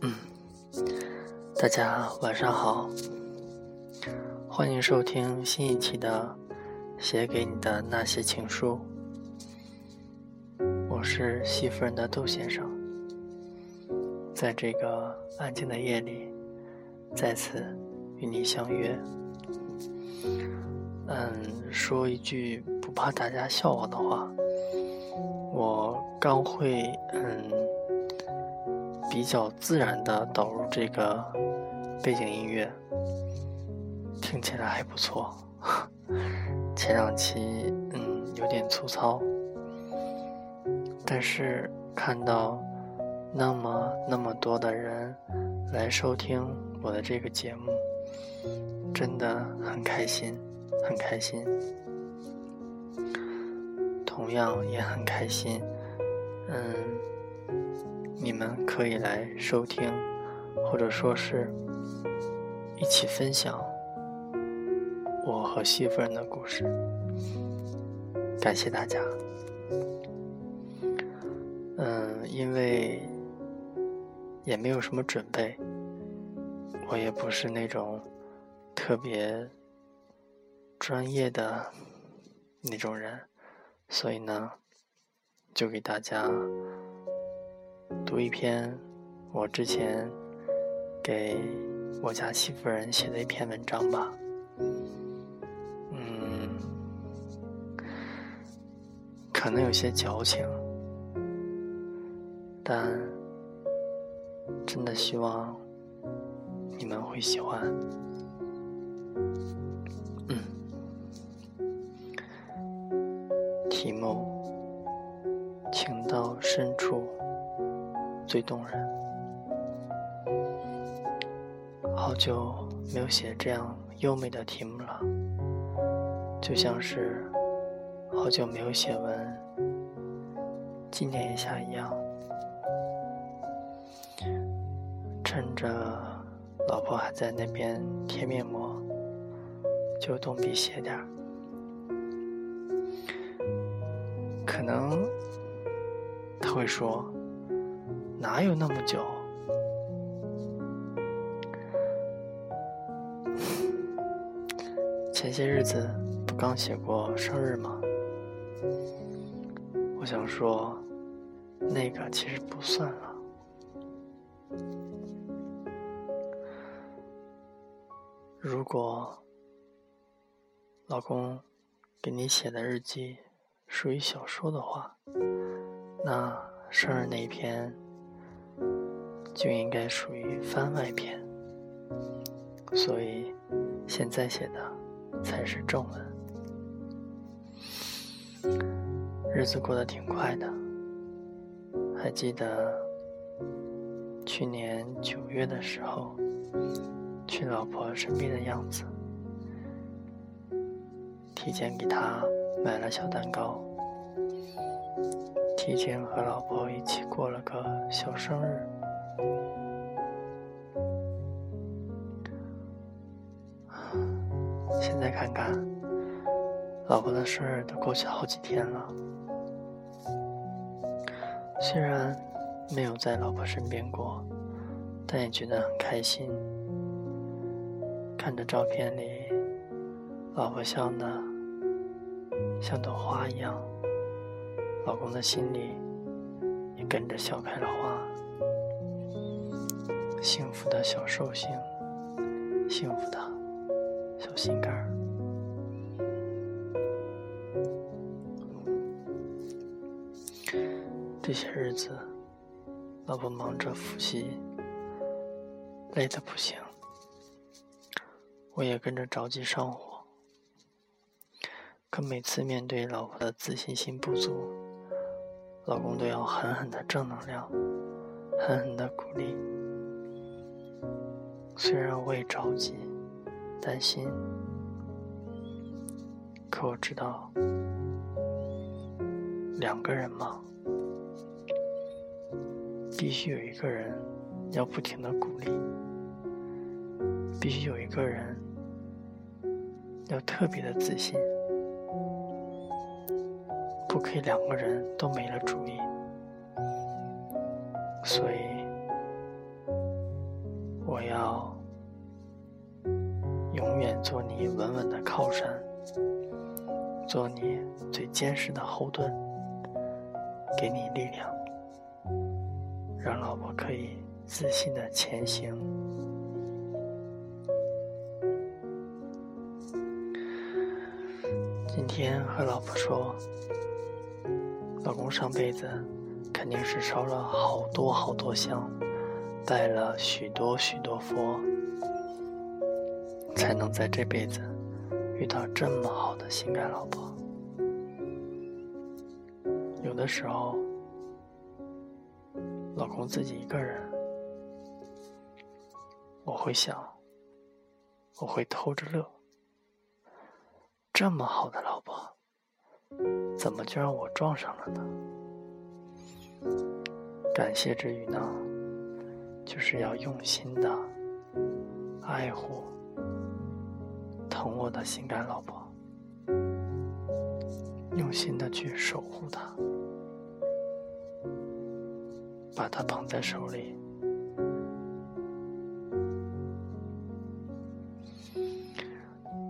嗯，大家晚上好，欢迎收听新一期的《写给你的那些情书》。我是西夫人的窦先生，在这个安静的夜里，再次与你相约。嗯，说一句不怕大家笑我的话，我刚会嗯比较自然的导入这个背景音乐，听起来还不错。前两期嗯有点粗糙，但是看到那么那么多的人来收听我的这个节目，真的很开心。很开心，同样也很开心。嗯，你们可以来收听，或者说是一起分享我和媳妇人的故事。感谢大家。嗯，因为也没有什么准备，我也不是那种特别。专业的那种人，所以呢，就给大家读一篇我之前给我家媳妇人写的一篇文章吧。嗯，可能有些矫情，但真的希望你们会喜欢。嗯题目：情到深处最动人。好久没有写这样优美的题目了，就像是好久没有写文纪念一下一样。趁着老婆还在那边贴面膜，就动笔写点儿。可能他会说：“哪有那么久？前些日子不刚写过生日吗？”我想说，那个其实不算了。如果老公给你写的日记。属于小说的话，那生日那一篇就应该属于番外篇，所以现在写的才是正文。日子过得挺快的，还记得去年九月的时候去老婆身边的样子，提前给她。买了小蛋糕，提前和老婆一起过了个小生日。现在看看，老婆的生日都过去好几天了。虽然没有在老婆身边过，但也觉得很开心。看着照片里，老婆笑的。像朵花一样，老公的心里也跟着笑开了花。幸福的小寿星，幸福的小心肝儿。这些日子，老婆忙着复习，累得不行，我也跟着着急上火。可每次面对老婆的自信心不足，老公都要狠狠的正能量，狠狠的鼓励。虽然我也着急、担心，可我知道，两个人嘛，必须有一个人要不停的鼓励，必须有一个人要特别的自信。不可以两个人都没了主意，所以我要永远做你稳稳的靠山，做你最坚实的后盾，给你力量，让老婆可以自信的前行。今天和老婆说，老公上辈子肯定是烧了好多好多香，拜了许多许多佛，才能在这辈子遇到这么好的心肝老婆。有的时候，老公自己一个人，我会想，我会偷着乐。这么好的老婆，怎么就让我撞上了呢？感谢之余呢，就是要用心的爱护、疼我的心肝老婆，用心的去守护她，把她捧在手里。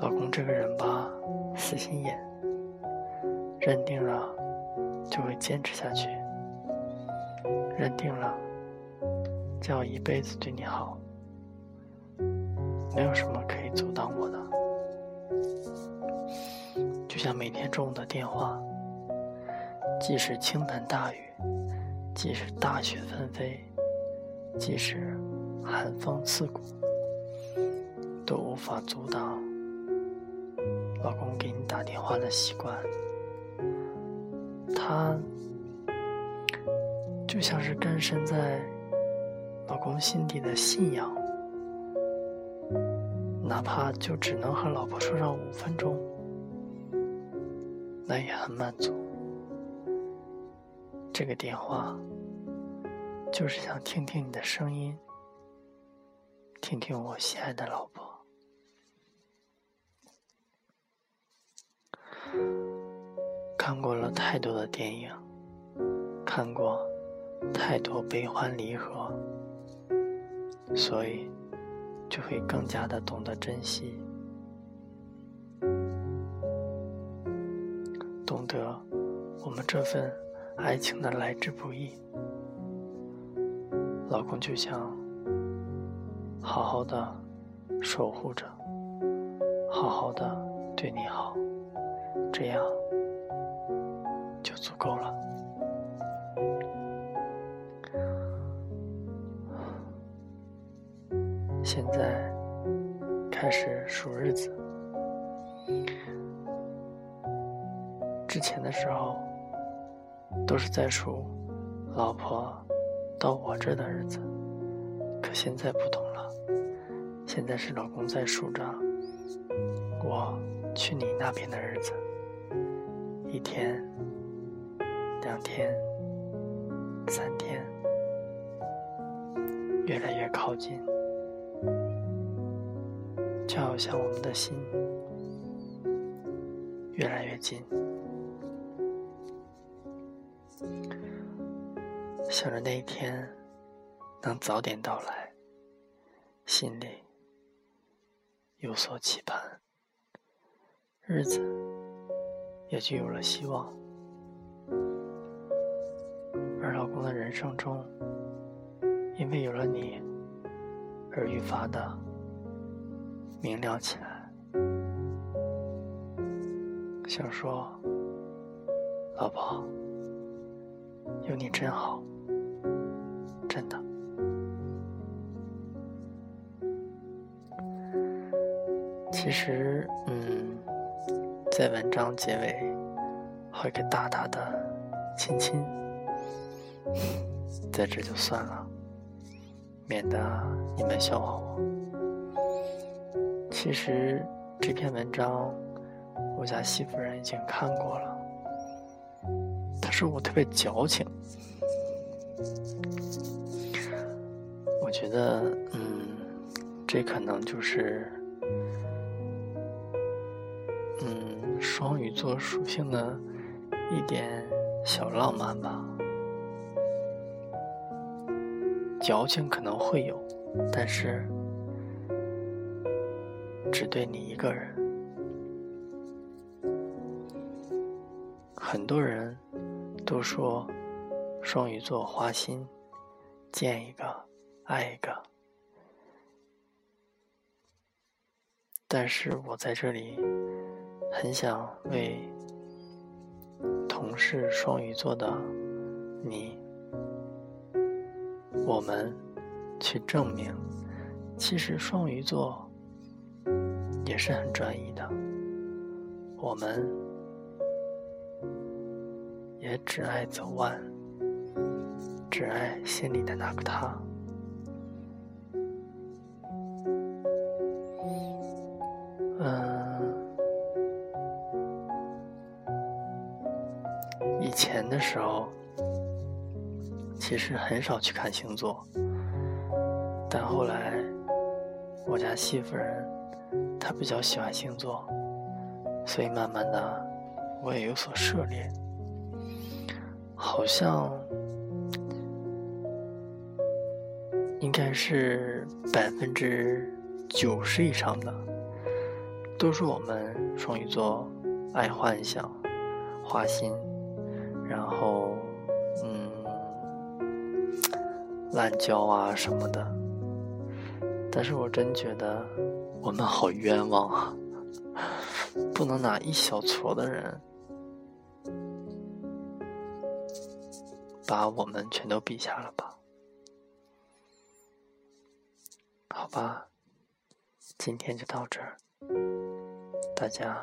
老公这个人吧。死心眼，认定了就会坚持下去，认定了就要一辈子对你好，没有什么可以阻挡我的。就像每天中午的电话，即使倾盆大雨，即使大雪纷飞，即使寒风刺骨，都无法阻挡。老公给你打电话的习惯，他就像是根深在老公心底的信仰，哪怕就只能和老婆说上五分钟，那也很满足。这个电话就是想听听你的声音，听听我心爱的老婆。看过了太多的电影，看过太多悲欢离合，所以就会更加的懂得珍惜，懂得我们这份爱情的来之不易。老公就像好好的守护着，好好的对你好，这样。就足够现在开始数日子。之前的时候都是在数老婆到我这的日子，可现在不同了。现在是老公在数着我去你那边的日子，一天。两天，三天，越来越靠近，就好像我们的心越来越近。想着那一天能早点到来，心里有所期盼，日子也就有了希望。而老公的人生中，因为有了你，而愈发的明亮起来。想说，老婆，有你真好，真的。其实，嗯，在文章结尾，会个大大的亲亲。在这就算了，免得你们笑话我。其实这篇文章，我家媳妇人已经看过了。她说我特别矫情。我觉得，嗯，这可能就是，嗯，双鱼座属性的一点小浪漫吧。矫情可能会有，但是只对你一个人。很多人都说双鱼座花心，见一个爱一个。但是我在这里很想为同是双鱼座的你，我们去证明，其实双鱼座也是很专一的，我们也只爱走弯，只爱心里的那个他。嗯以前的时候，其实很少去看星座，但后来我家媳妇人他比较喜欢星座，所以慢慢的我也有所涉猎，好像应该是百分之九十以上的都是我们双鱼座爱幻想、花心。然后，嗯，滥交啊什么的，但是我真觉得我们好冤枉啊！不能拿一小撮的人把我们全都比下了吧？好吧，今天就到这儿，大家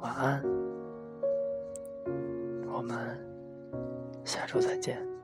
晚安。我们下周再见。